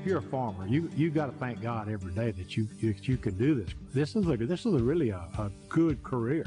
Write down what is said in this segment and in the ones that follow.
if you're a farmer, you you got to thank God every day that you you, you can do this. This is a this is a really a, a good career,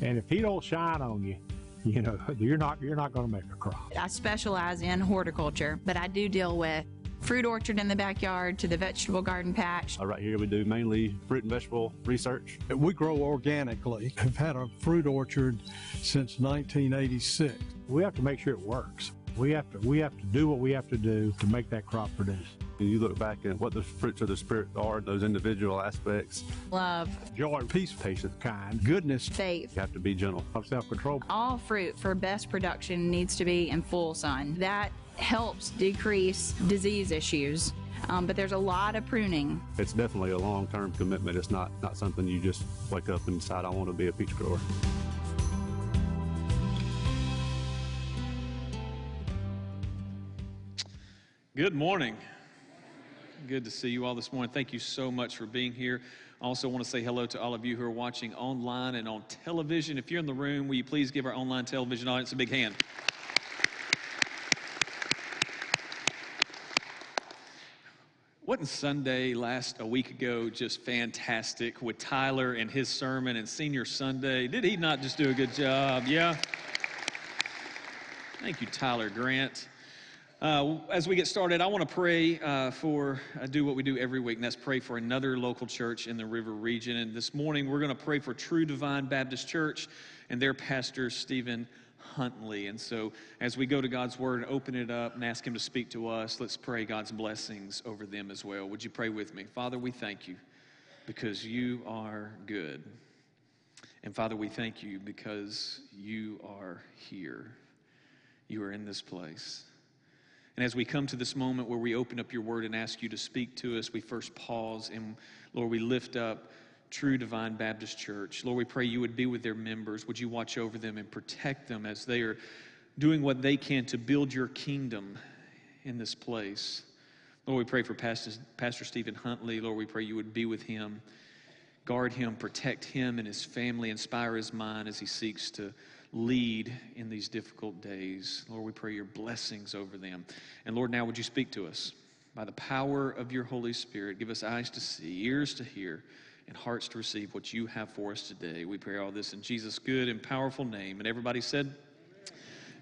and if He don't shine on you, you know you're not you're not going to make a crop. I specialize in horticulture, but I do deal with fruit orchard in the backyard to the vegetable garden patch. Uh, right here we do mainly fruit and vegetable research. We grow organically. We've had a fruit orchard since 1986. We have to make sure it works. We have to we have to do what we have to do to make that crop produce. And you look back at what the fruits of the spirit are, those individual aspects. Love, Joy, peace, patience, kind, goodness, faith. You have to be gentle. self-control. All fruit for best production needs to be in full sun. That helps decrease disease issues. Um, but there's a lot of pruning. It's definitely a long-term commitment. It's not not something you just wake up and decide I want to be a peach grower. Good morning. Good to see you all this morning. Thank you so much for being here. I also want to say hello to all of you who are watching online and on television. If you're in the room, will you please give our online television audience a big hand? Wasn't Sunday last a week ago just fantastic with Tyler and his sermon and Senior Sunday? Did he not just do a good job? Yeah. Thank you, Tyler Grant. Uh, as we get started, I want to pray uh, for, uh, do what we do every week, and that's pray for another local church in the river region. And this morning, we're going to pray for True Divine Baptist Church and their pastor, Stephen Huntley. And so, as we go to God's Word and open it up and ask Him to speak to us, let's pray God's blessings over them as well. Would you pray with me? Father, we thank you because you are good. And Father, we thank you because you are here. You are in this place. And as we come to this moment where we open up your word and ask you to speak to us, we first pause and, Lord, we lift up True Divine Baptist Church. Lord, we pray you would be with their members. Would you watch over them and protect them as they are doing what they can to build your kingdom in this place? Lord, we pray for Pastor, Pastor Stephen Huntley. Lord, we pray you would be with him, guard him, protect him and his family, inspire his mind as he seeks to lead in these difficult days. Lord, we pray your blessings over them. And Lord, now would you speak to us by the power of your Holy Spirit? Give us eyes to see, ears to hear, and hearts to receive what you have for us today. We pray all this in Jesus' good and powerful name. And everybody said,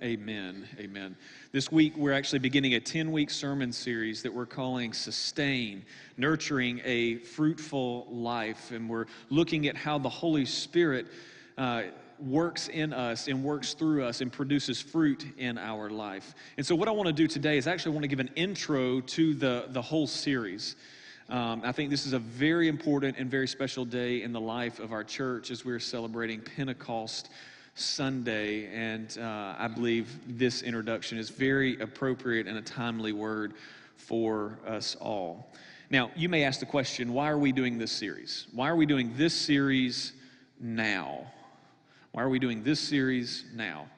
Amen. Amen. This week, we're actually beginning a 10 week sermon series that we're calling Sustain, Nurturing a Fruitful Life. And we're looking at how the Holy Spirit uh, works in us and works through us and produces fruit in our life. And so, what I want to do today is actually want to give an intro to the, the whole series. Um, I think this is a very important and very special day in the life of our church as we're celebrating Pentecost Sunday. And uh, I believe this introduction is very appropriate and a timely word for us all. Now, you may ask the question why are we doing this series? Why are we doing this series now? Why are we doing this series now?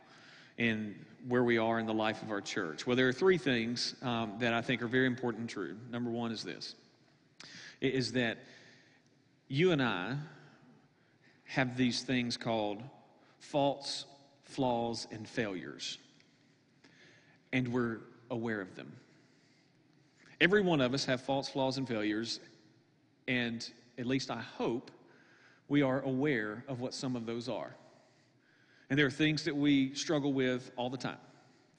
And where we are in the life of our church? Well, there are three things um, that I think are very important and true. Number one is this is that you and I have these things called faults, flaws, and failures. And we're aware of them. Every one of us have faults, flaws, and failures, and at least I hope we are aware of what some of those are. And there are things that we struggle with all the time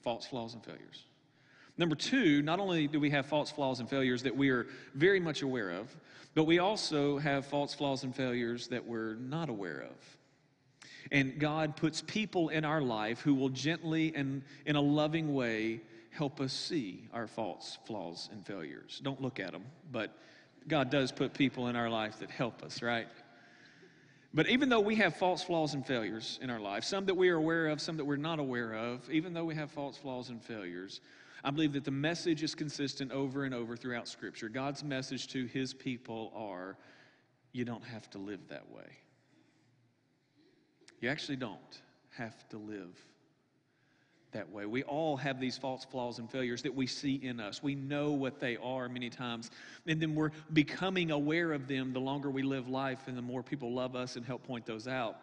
faults, flaws, and failures. Number two, not only do we have faults, flaws, and failures that we are very much aware of, but we also have faults, flaws, and failures that we're not aware of. And God puts people in our life who will gently and in a loving way help us see our faults, flaws, and failures. Don't look at them, but God does put people in our life that help us, right? But even though we have false flaws, and failures in our life, some that we are aware of, some that we're not aware of, even though we have false flaws, and failures, I believe that the message is consistent over and over throughout Scripture. God's message to His people are you don't have to live that way. You actually don't have to live that way. We all have these faults, flaws, and failures that we see in us. We know what they are many times, and then we're becoming aware of them the longer we live life and the more people love us and help point those out.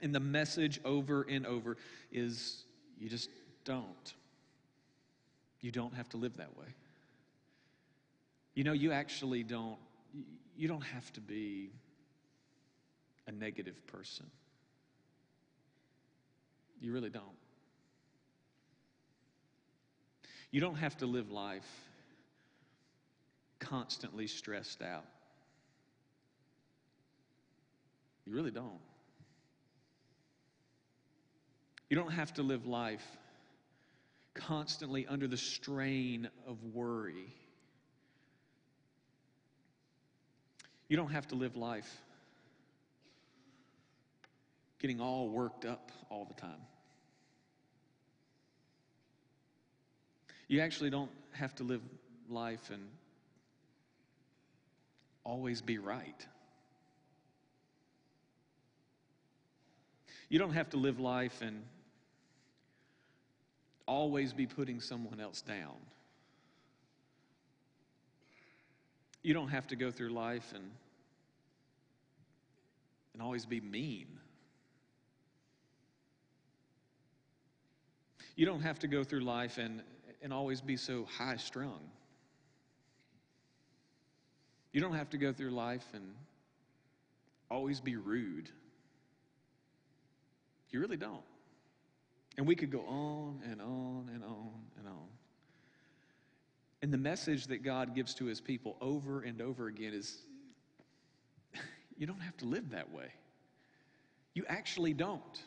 And the message over and over is you just don't. You don't have to live that way. You know, you actually don't, you don't have to be a negative person. You really don't. You don't have to live life constantly stressed out. You really don't. You don't have to live life constantly under the strain of worry. You don't have to live life getting all worked up all the time. You actually don't have to live life and always be right. You don't have to live life and always be putting someone else down. You don't have to go through life and, and always be mean. You don't have to go through life and, and always be so high strung. You don't have to go through life and always be rude. You really don't. And we could go on and on and on and on. And the message that God gives to his people over and over again is you don't have to live that way. You actually don't.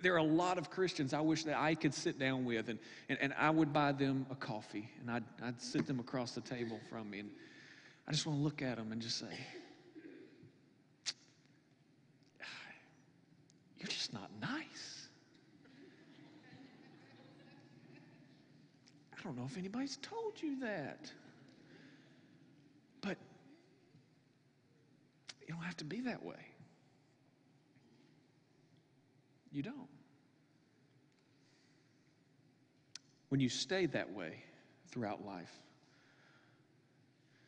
There are a lot of Christians I wish that I could sit down with and, and, and I would buy them a coffee and I'd, I'd sit them across the table from me. And I just want to look at them and just say, You're just not nice. I don't know if anybody's told you that. But you don't have to be that way. You don't. When you stay that way throughout life,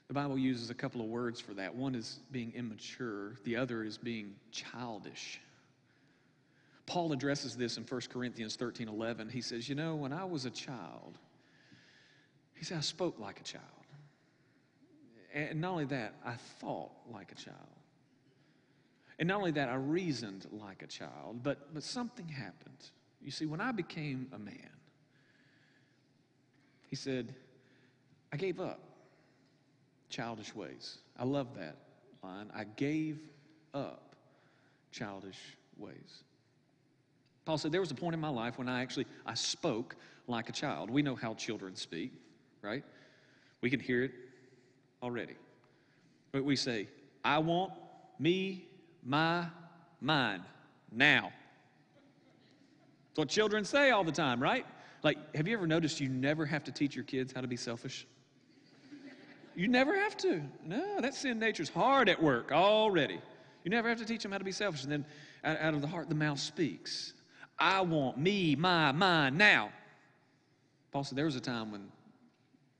the Bible uses a couple of words for that. One is being immature, the other is being childish. Paul addresses this in 1 Corinthians 13 11. He says, You know, when I was a child, he said, I spoke like a child. And not only that, I thought like a child. And not only that, I reasoned like a child, but, but something happened. You see, when I became a man, he said, I gave up childish ways. I love that line. I gave up childish ways. Paul said there was a point in my life when I actually I spoke like a child. We know how children speak, right? We can hear it already. But we say, I want me my mind now. That's what children say all the time, right? Like, have you ever noticed you never have to teach your kids how to be selfish? You never have to. No, that sin nature's hard at work already. You never have to teach them how to be selfish. And then out of the heart, the mouth speaks. I want me, my, mine now. Paul said there was a time when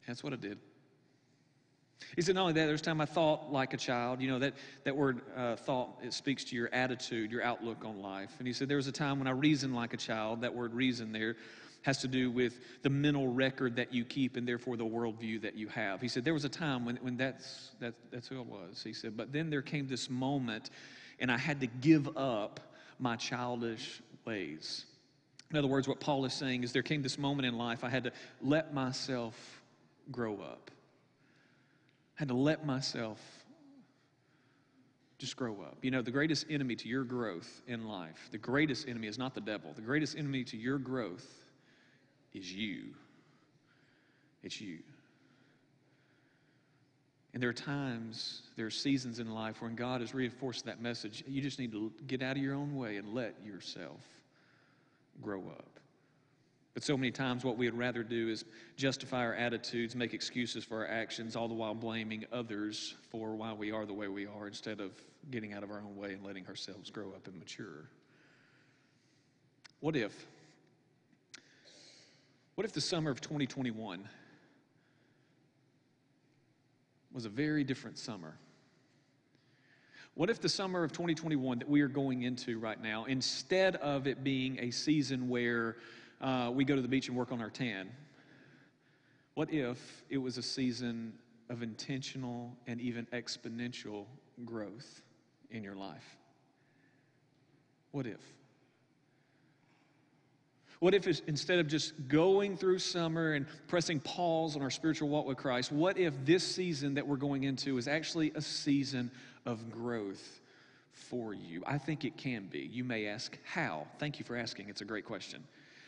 that's what I did. He said, not only that, there's a time I thought like a child. You know, that, that word uh, thought, it speaks to your attitude, your outlook on life. And he said, there was a time when I reasoned like a child. That word reason there has to do with the mental record that you keep and therefore the worldview that you have. He said, there was a time when, when that's, that, that's who I was. He said, but then there came this moment and I had to give up my childish ways. In other words, what Paul is saying is there came this moment in life I had to let myself grow up had to let myself just grow up. You know, the greatest enemy to your growth in life, the greatest enemy is not the devil. The greatest enemy to your growth is you. It's you. And there are times, there are seasons in life when God has reinforced that message. You just need to get out of your own way and let yourself grow up. But so many times, what we would rather do is justify our attitudes, make excuses for our actions, all the while blaming others for why we are the way we are instead of getting out of our own way and letting ourselves grow up and mature. What if? What if the summer of 2021 was a very different summer? What if the summer of 2021 that we are going into right now, instead of it being a season where uh, we go to the beach and work on our tan. What if it was a season of intentional and even exponential growth in your life? What if? What if instead of just going through summer and pressing pause on our spiritual walk with Christ, what if this season that we're going into is actually a season of growth for you? I think it can be. You may ask, how? Thank you for asking. It's a great question.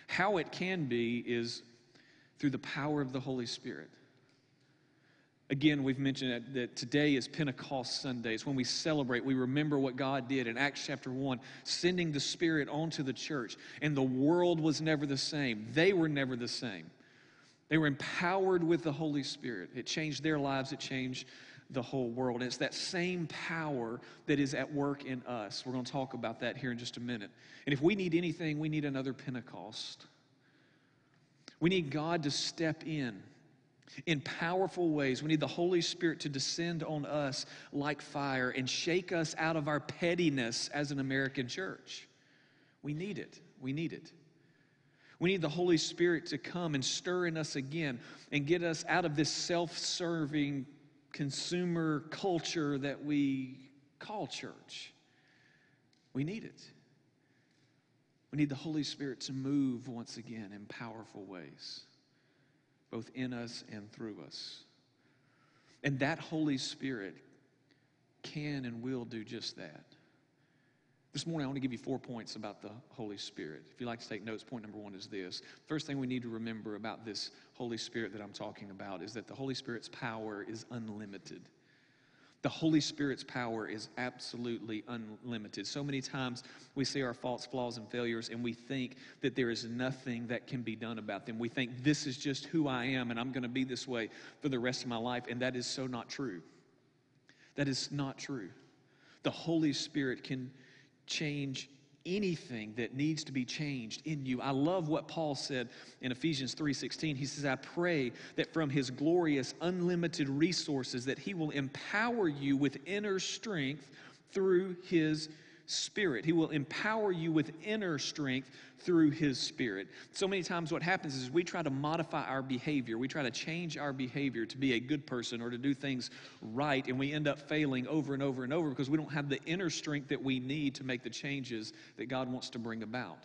How it can be is through the power of the Holy Spirit. Again, we've mentioned that, today is Pentecost Sunday. It's when we celebrate, we remember what God did in Acts chapter 1, sending the Spirit onto the church. And the world was never the same. They were never the same. They were empowered with the Holy Spirit. It changed their lives, it changed the whole world. And it's that same power that is at work in us. We're going to talk about that here in just a minute. And if we need anything, we need another Pentecost. We need God to step in in powerful ways. We need the Holy Spirit to descend on us like fire and shake us out of our pettiness as an American church. We need it. We need it. We need the Holy Spirit to come and stir in us again and get us out of this self serving consumer culture that we call church. We need it. We need the Holy Spirit to move once again in powerful ways both in us and through us. And that Holy Spirit can and will do just that. This morning, I want to give you four points about the Holy Spirit. If you'd like to take notes, point number one is this. First thing we need to remember about this Holy Spirit that I'm talking about is that the Holy Spirit's power is unlimited. The Holy Spirit's power is absolutely unlimited. So many times we see our faults, flaws, and failures, and we think that there is nothing that can be done about them. We think this is just who I am, and I'm going to be this way for the rest of my life, and that is so not true. That is not true. The Holy Spirit can change anything that needs to be changed in you. I love what Paul said in Ephesians 3:16. He says, "I pray that from his glorious unlimited resources that he will empower you with inner strength through his Spirit. He will empower you with inner strength through His Spirit. So many times, what happens is we try to modify our behavior. We try to change our behavior to be a good person or to do things right, and we end up failing over and over and over because we don't have the inner strength that we need to make the changes that God wants to bring about.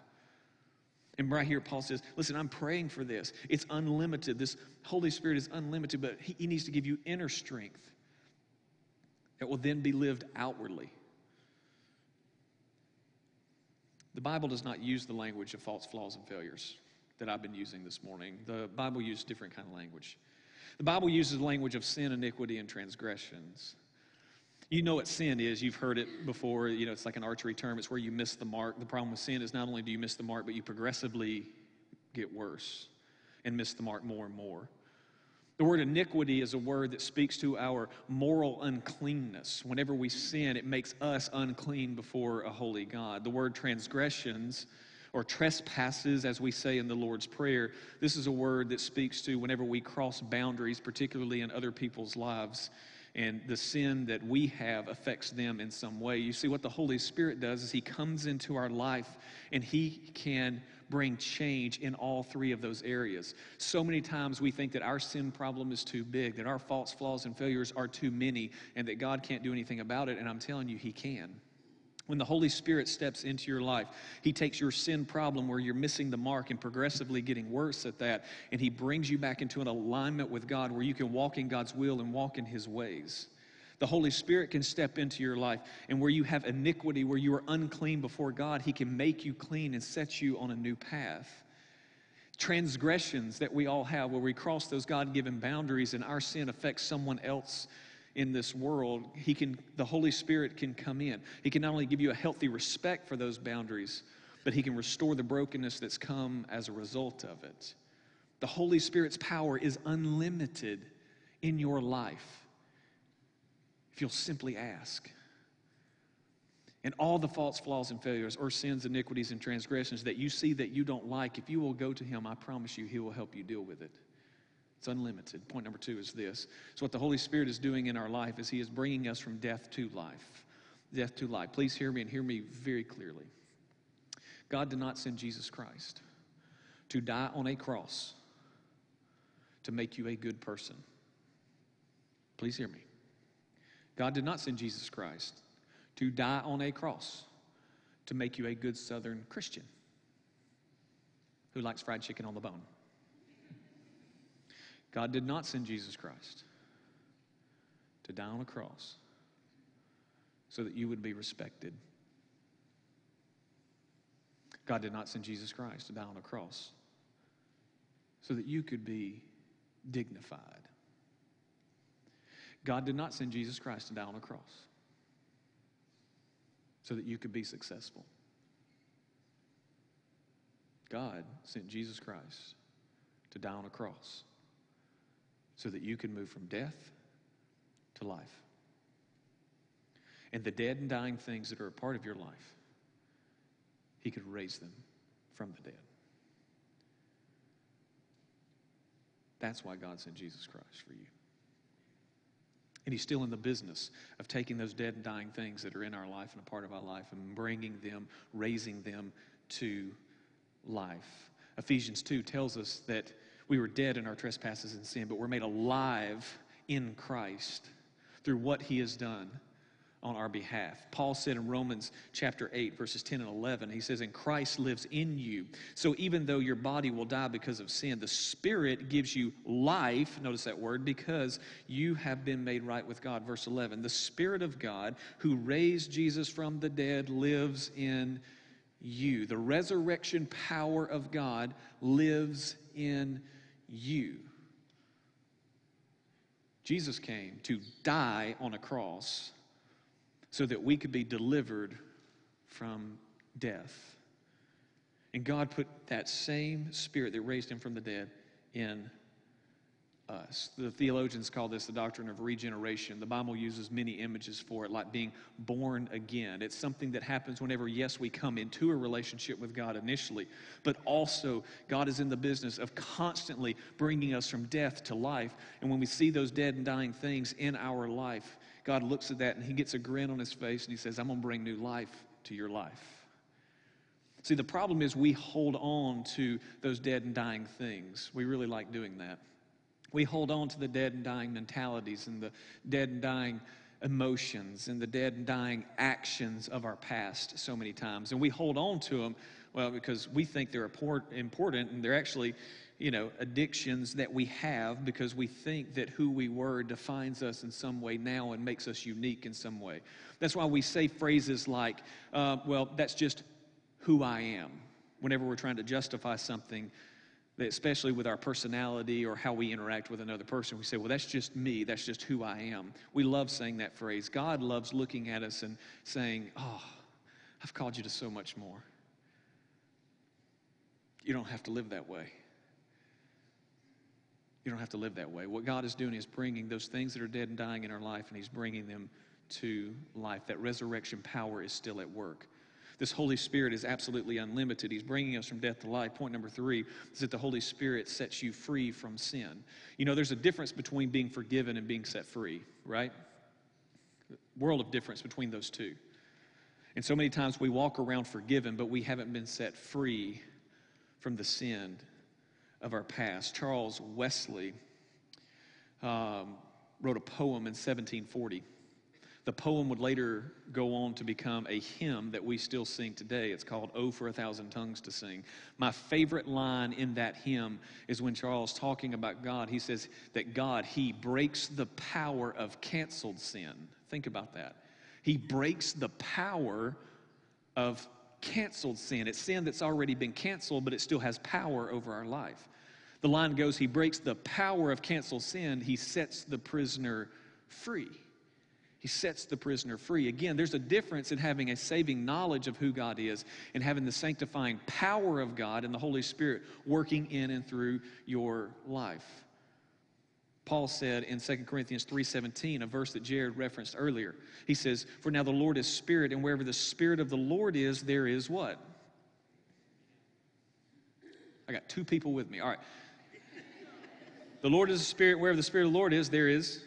And right here, Paul says, Listen, I'm praying for this. It's unlimited. This Holy Spirit is unlimited, but He needs to give you inner strength that will then be lived outwardly. The Bible does not use the language of faults, flaws, and failures that I've been using this morning. The Bible uses different kind of language. The Bible uses the language of sin, iniquity, and transgressions. You know what sin is. You've heard it before. You know, it's like an archery term. It's where you miss the mark. The problem with sin is not only do you miss the mark, but you progressively get worse and miss the mark more and more. The word iniquity is a word that speaks to our moral uncleanness. Whenever we sin, it makes us unclean before a holy God. The word transgressions or trespasses, as we say in the Lord's Prayer, this is a word that speaks to whenever we cross boundaries, particularly in other people's lives and the sin that we have affects them in some way. You see, what the Holy Spirit does is He comes into our life and He can bring change in all three of those areas. So many times we think that our sin problem is too big, that our faults, flaws, and failures are too many, and that God can't do anything about it. And I'm telling you, He can. When the Holy Spirit steps into your life, He takes your sin problem where you're missing the mark and progressively getting worse at that, and He brings you back into an alignment with God where you can walk in God's will and walk in His ways. The Holy Spirit can step into your life, and where you have iniquity, where you are unclean before God, He can make you clean and set you on a new path. Transgressions that we all have, where we cross those God given boundaries and our sin affects someone else in this world, he can, the Holy Spirit can come in. He can not only give you a healthy respect for those boundaries, but He can restore the brokenness that's come as a result of it. The Holy Spirit's power is unlimited in your life if you'll simply ask. And all the faults, flaws, and failures, or sins, iniquities, and transgressions that you see that you don't like, if you will go to Him, I promise you, He will help you deal with it. It's unlimited. Point number two is this. So, what the Holy Spirit is doing in our life is He is bringing us from death to life. Death to life. Please hear me and hear me very clearly. God did not send Jesus Christ to die on a cross to make you a good person. Please hear me. God did not send Jesus Christ to die on a cross to make you a good Southern Christian who likes fried chicken on the bone. God did not send Jesus Christ to die on a cross so that you would be respected. God did not send Jesus Christ to die on a cross so that you could be dignified. God did not send Jesus Christ to die on a cross so that you could be successful. God sent Jesus Christ to die on a cross so that you could move from death to life. And the dead and dying things that are a part of your life, He could raise them from the dead. That's why God sent Jesus Christ for you. And he's still in the business of taking those dead and dying things that are in our life and a part of our life and bringing them, raising them to life. Ephesians 2 tells us that we were dead in our trespasses and sin, but we're made alive in Christ through what he has done on our behalf. Paul said in Romans chapter 8, verses 10 and 11, he says, And Christ lives in you. So even though your body will die because of sin, the Spirit gives you life, notice that word, because you have been made right with God. Verse 11, the Spirit of God who raised Jesus from the dead lives in you. The resurrection power of God lives in you. Jesus came to die on a cross so that we could be delivered from death. And God put that same spirit that raised him from the dead in us. The theologians call this the doctrine of regeneration. The Bible uses many images for it, like being born again. It's something that happens whenever, yes, we come into a relationship with God initially, but also God is in the business of constantly bringing us from death to life. And when we see those dead and dying things in our life, God looks at that and he gets a grin on his face and he says, I'm going to bring new life to your life. See, the problem is we hold on to those dead and dying things. We really like doing that. We hold on to the dead and dying mentalities and the dead and dying emotions and the dead and dying actions of our past so many times. And we hold on to them, well, because we think they're important and they're actually you know, addictions that we have because we think that who we were defines us in some way now and makes us unique in some way. That's why we say phrases like, uh, well, that's just who I am, whenever we're trying to justify something, especially with our personality or how we interact with another person. We say, well, that's just me, that's just who I am. We love saying that phrase. God loves looking at us and saying, oh, I've called you to so much more. You don't have to live that way. You don't have to live that way. What God is doing is bringing those things that are dead and dying in our life, and He's bringing them to life. That resurrection power is still at work. This Holy Spirit is absolutely unlimited. He's bringing us from death to life. Point number three is that the Holy Spirit sets you free from sin. You know, there's a difference between being forgiven and being set free, right? World of difference between those two. And so many times we walk around forgiven, but we haven't been set free from the sin of our past. Charles Wesley um, wrote a poem in 1740. The poem would later go on to become a hymn that we still sing today. It's called Oh for a Thousand Tongues to Sing. My favorite line in that hymn is when Charles talking about God, he says that God, he breaks the power of canceled sin. Think about that. He breaks the power of canceled sin. It's sin that's already been canceled, but it still has power over our life. The line goes, He breaks the power of canceled sin, He sets the prisoner free. He sets the prisoner free. Again, there's a difference in having a saving knowledge of who God is and having the sanctifying power of God and the Holy Spirit working in and through your life. Paul said in 2 Corinthians 3:17, a verse that Jared referenced earlier. He says, "For now the Lord is spirit, and wherever the spirit of the Lord is, there is what?" I got two people with me. All right. The Lord is a spirit. Wherever the spirit of the Lord is, there is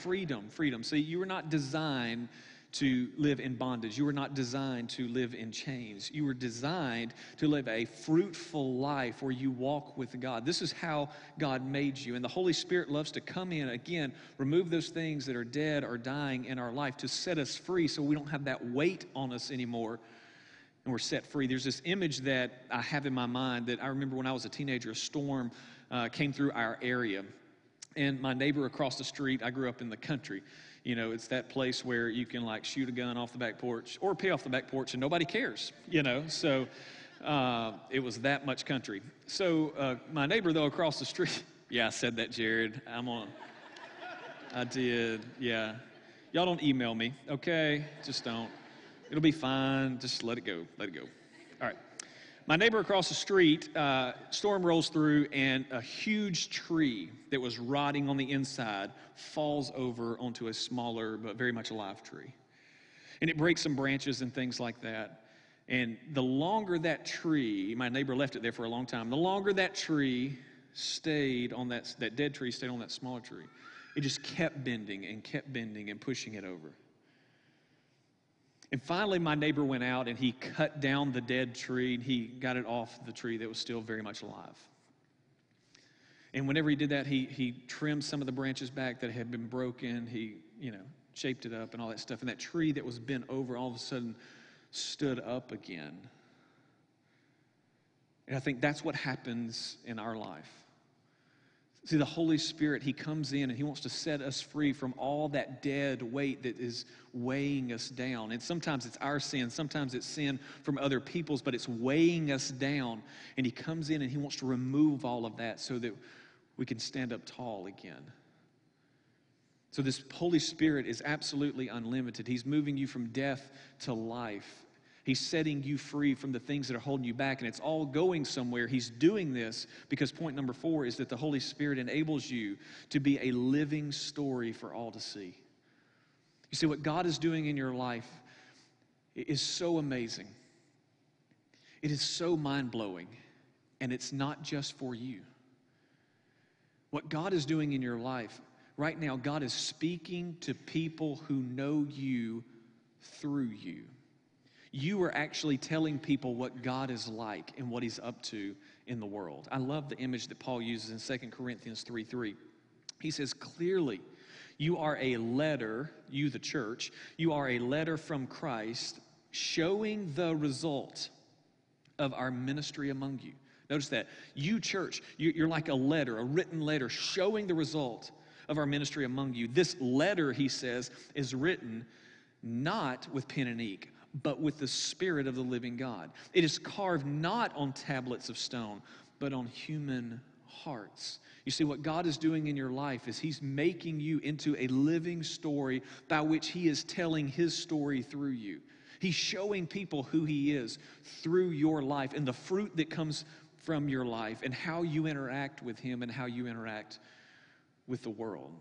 freedom. Freedom. See, you were not designed to live in bondage. You were not designed to live in chains. You were designed to live a fruitful life where you walk with God. This is how God made you. And the Holy Spirit loves to come in, again, remove those things that are dead or dying in our life to set us free so we don't have that weight on us anymore and we're set free. There's this image that I have in my mind that I remember when I was a teenager, a storm uh, came through our area. And my neighbor across the street, I grew up in the country. You know, it's that place where you can like shoot a gun off the back porch or pee off the back porch and nobody cares, you know. So uh, it was that much country. So uh, my neighbor, though, across the street, yeah, I said that, Jared. I'm on. I did, yeah. Y'all don't email me, okay? Just don't. It'll be fine. Just let it go. Let it go. All right. My neighbor across the street, uh, storm rolls through, and a huge tree that was rotting on the inside falls over onto a smaller but very much alive tree. And it breaks some branches and things like that. And the longer that tree, my neighbor left it there for a long time, the longer that tree stayed on that, that dead tree stayed on that smaller tree, it just kept bending and kept bending and pushing it over. And finally, my neighbor went out and he cut down the dead tree and he got it off the tree that was still very much alive. And whenever he did that, he, he trimmed some of the branches back that had been broken. He, you know, shaped it up and all that stuff. And that tree that was bent over all of a sudden stood up again. And I think that's what happens in our life. See, the Holy Spirit, He comes in and He wants to set us free from all that dead weight that is weighing us down. And sometimes it's our sin, sometimes it's sin from other people's, but it's weighing us down. And He comes in and He wants to remove all of that so that we can stand up tall again. So, this Holy Spirit is absolutely unlimited. He's moving you from death to life. He's setting you free from the things that are holding you back, and it's all going somewhere. He's doing this because point number four is that the Holy Spirit enables you to be a living story for all to see. You see, what God is doing in your life is so amazing, it is so mind blowing, and it's not just for you. What God is doing in your life right now, God is speaking to people who know you through you you are actually telling people what God is like and what He's up to in the world. I love the image that Paul uses in 2 Corinthians 3 3. He says, Clearly, you are a letter, you the church, you are a letter from Christ showing the result of our ministry among you. Notice that. You, church, you're like a letter, a written letter showing the result of our ministry among you. This letter, he says, is written not with pen and ink but with the Spirit of the living God. It is carved not on tablets of stone, but on human hearts. You see, what God is doing in your life is He's making you into a living story by which He is telling His story through you. He's showing people who He is through your life and the fruit that comes from your life and how you interact with Him and how you interact with the world.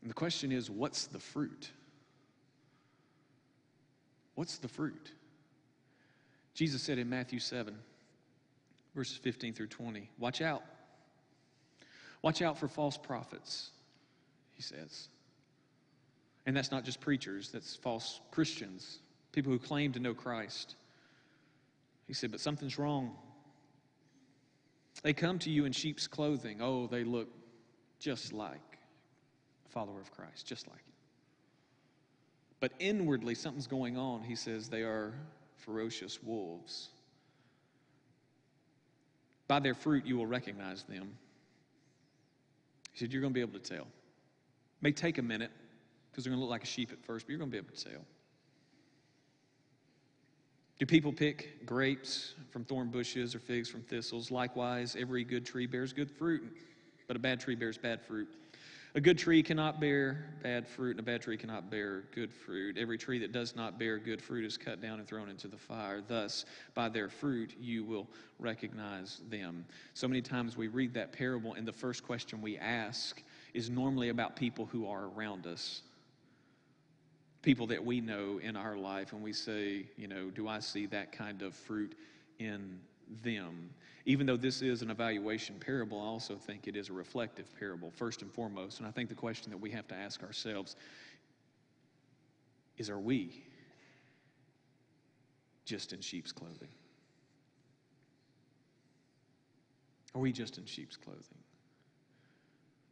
And the question is what's the fruit? What's the fruit? Jesus said in Matthew 7, verses 15 through 20, watch out. Watch out for false prophets, he says. And that's not just preachers, that's false Christians, people who claim to know Christ. He said, but something's wrong. They come to you in sheep's clothing. Oh, they look just like a follower of Christ, just like but inwardly, something's going on. He says they are ferocious wolves. By their fruit, you will recognize them. He said, You're going to be able to tell. It may take a minute because they're going to look like a sheep at first, but you're going to be able to tell. Do people pick grapes from thorn bushes or figs from thistles? Likewise, every good tree bears good fruit, but a bad tree bears bad fruit. A good tree cannot bear bad fruit, and a bad tree cannot bear good fruit. Every tree that does not bear good fruit is cut down and thrown into the fire. Thus, by their fruit, you will recognize them. So many times we read that parable, and the first question we ask is normally about people who are around us, people that we know in our life, and we say, you know, do I see that kind of fruit in them. Even though this is an evaluation parable, I also think it is a reflective parable, first and foremost. And I think the question that we have to ask ourselves is are we just in sheep's clothing? Are we just in sheep's clothing?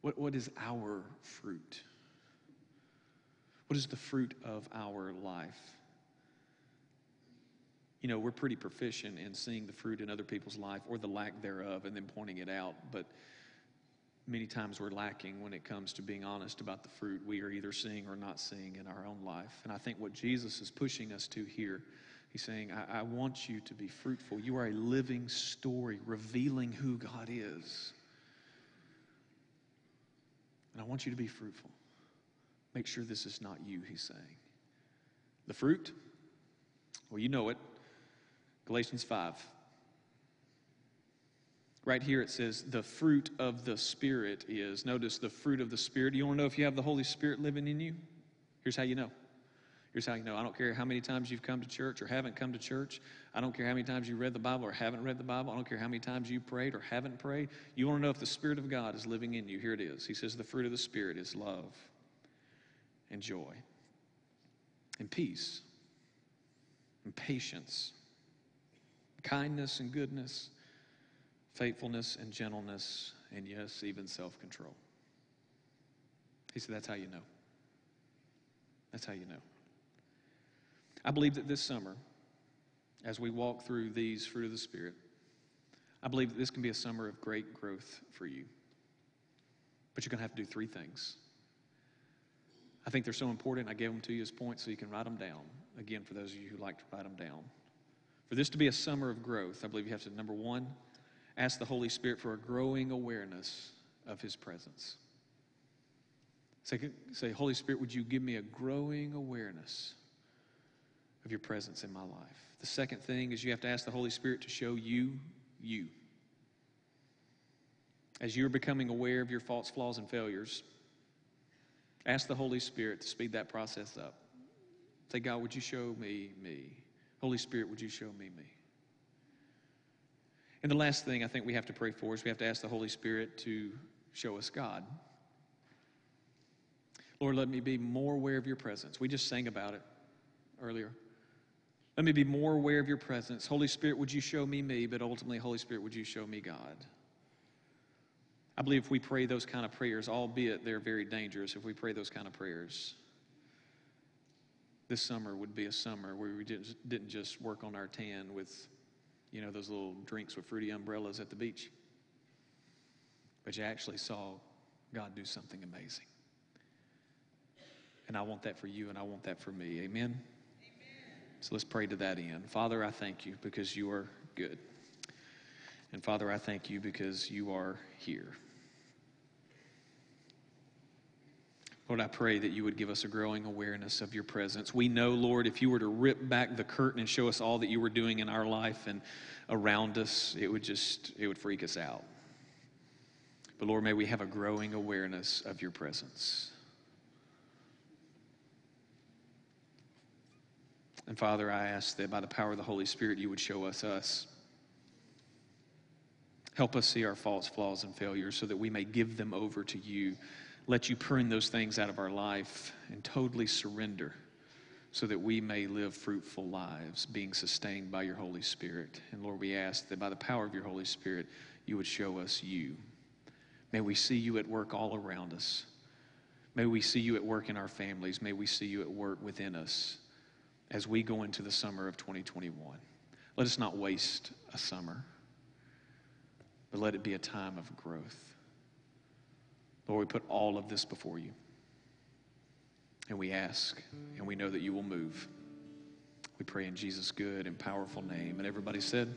What, what is our fruit? What is the fruit of our life? You know, we're pretty proficient in seeing the fruit in other people's life or the lack thereof and then pointing it out, but many times we're lacking when it comes to being honest about the fruit we are either seeing or not seeing in our own life. And I think what Jesus is pushing us to here, he's saying, I, I want you to be fruitful. You are a living story revealing who God is. And I want you to be fruitful. Make sure this is not you, he's saying. The fruit, well, you know it. Galatians 5. Right here it says, the fruit of the Spirit is. Notice the fruit of the Spirit. You want to know if you have the Holy Spirit living in you? Here's how you know. Here's how you know. I don't care how many times you've come to church or haven't come to church. I don't care how many times you read the Bible or haven't read the Bible. I don't care how many times you prayed or haven't prayed. You want to know if the Spirit of God is living in you. Here it is. He says the fruit of the Spirit is love and joy and peace and patience, kindness and goodness, faithfulness and gentleness, and yes, even self control. He said, That's how you know. That's how you know. I believe that this summer, as we walk through these fruit of the Spirit, I believe that this can be a summer of great growth for you. But you're going to have to do three things. I think they're so important. I gave them to you as points so you can write them down. Again, for those of you who like to write them down. For this to be a summer of growth, I believe you have to, number one, ask the Holy Spirit for a growing awareness of His presence. Say, say Holy Spirit, would you give me a growing awareness of your presence in my life? The second thing is you have to ask the Holy Spirit to show you you. As you're becoming aware of your faults, flaws, and failures, ask the Holy Spirit to speed that process up. Say, God, would you show me me? Holy Spirit, would you show me me? And the last thing I think we have to pray for is we have to ask the Holy Spirit to show us God. Lord, let me be more aware of your presence. We just sang about it earlier. Let me be more aware of your presence. Holy Spirit, would you show me me? But ultimately, Holy Spirit, would you show me God? I believe if we pray those kind of prayers, albeit they're very dangerous, if we pray those kind of prayers, this summer would be a summer where we didn't just work on our tan with, you know, those little drinks with fruity umbrellas at the beach, but you actually saw God do something amazing. And I want that for you, and I want that for me. Amen? Amen? So let's pray to that end. Father, I thank you because you are good. And Father, I thank you because you are here. Lord, I pray that you would give us a growing awareness of your presence. We know, Lord, if you were to rip back the curtain and show us all that you were doing in our life and around us, it would just, it would freak us out. But Lord, may we have a growing awareness of your presence. And Father, I ask that by the power of the Holy Spirit, you would show us us. Help us see our faults, flaws, and failures so that we may give them over to you let you prune those things out of our life and totally surrender so that we may live fruitful lives, being sustained by your Holy Spirit. And Lord, we ask that by the power of your Holy Spirit, you would show us you. May we see you at work all around us. May we see you at work in our families. May we see you at work within us as we go into the summer of 2021. Let us not waste a summer, but let it be a time of growth. Lord, we put all of this before you. And we ask, and we know that you will move. We pray in Jesus' good and powerful name. And everybody said,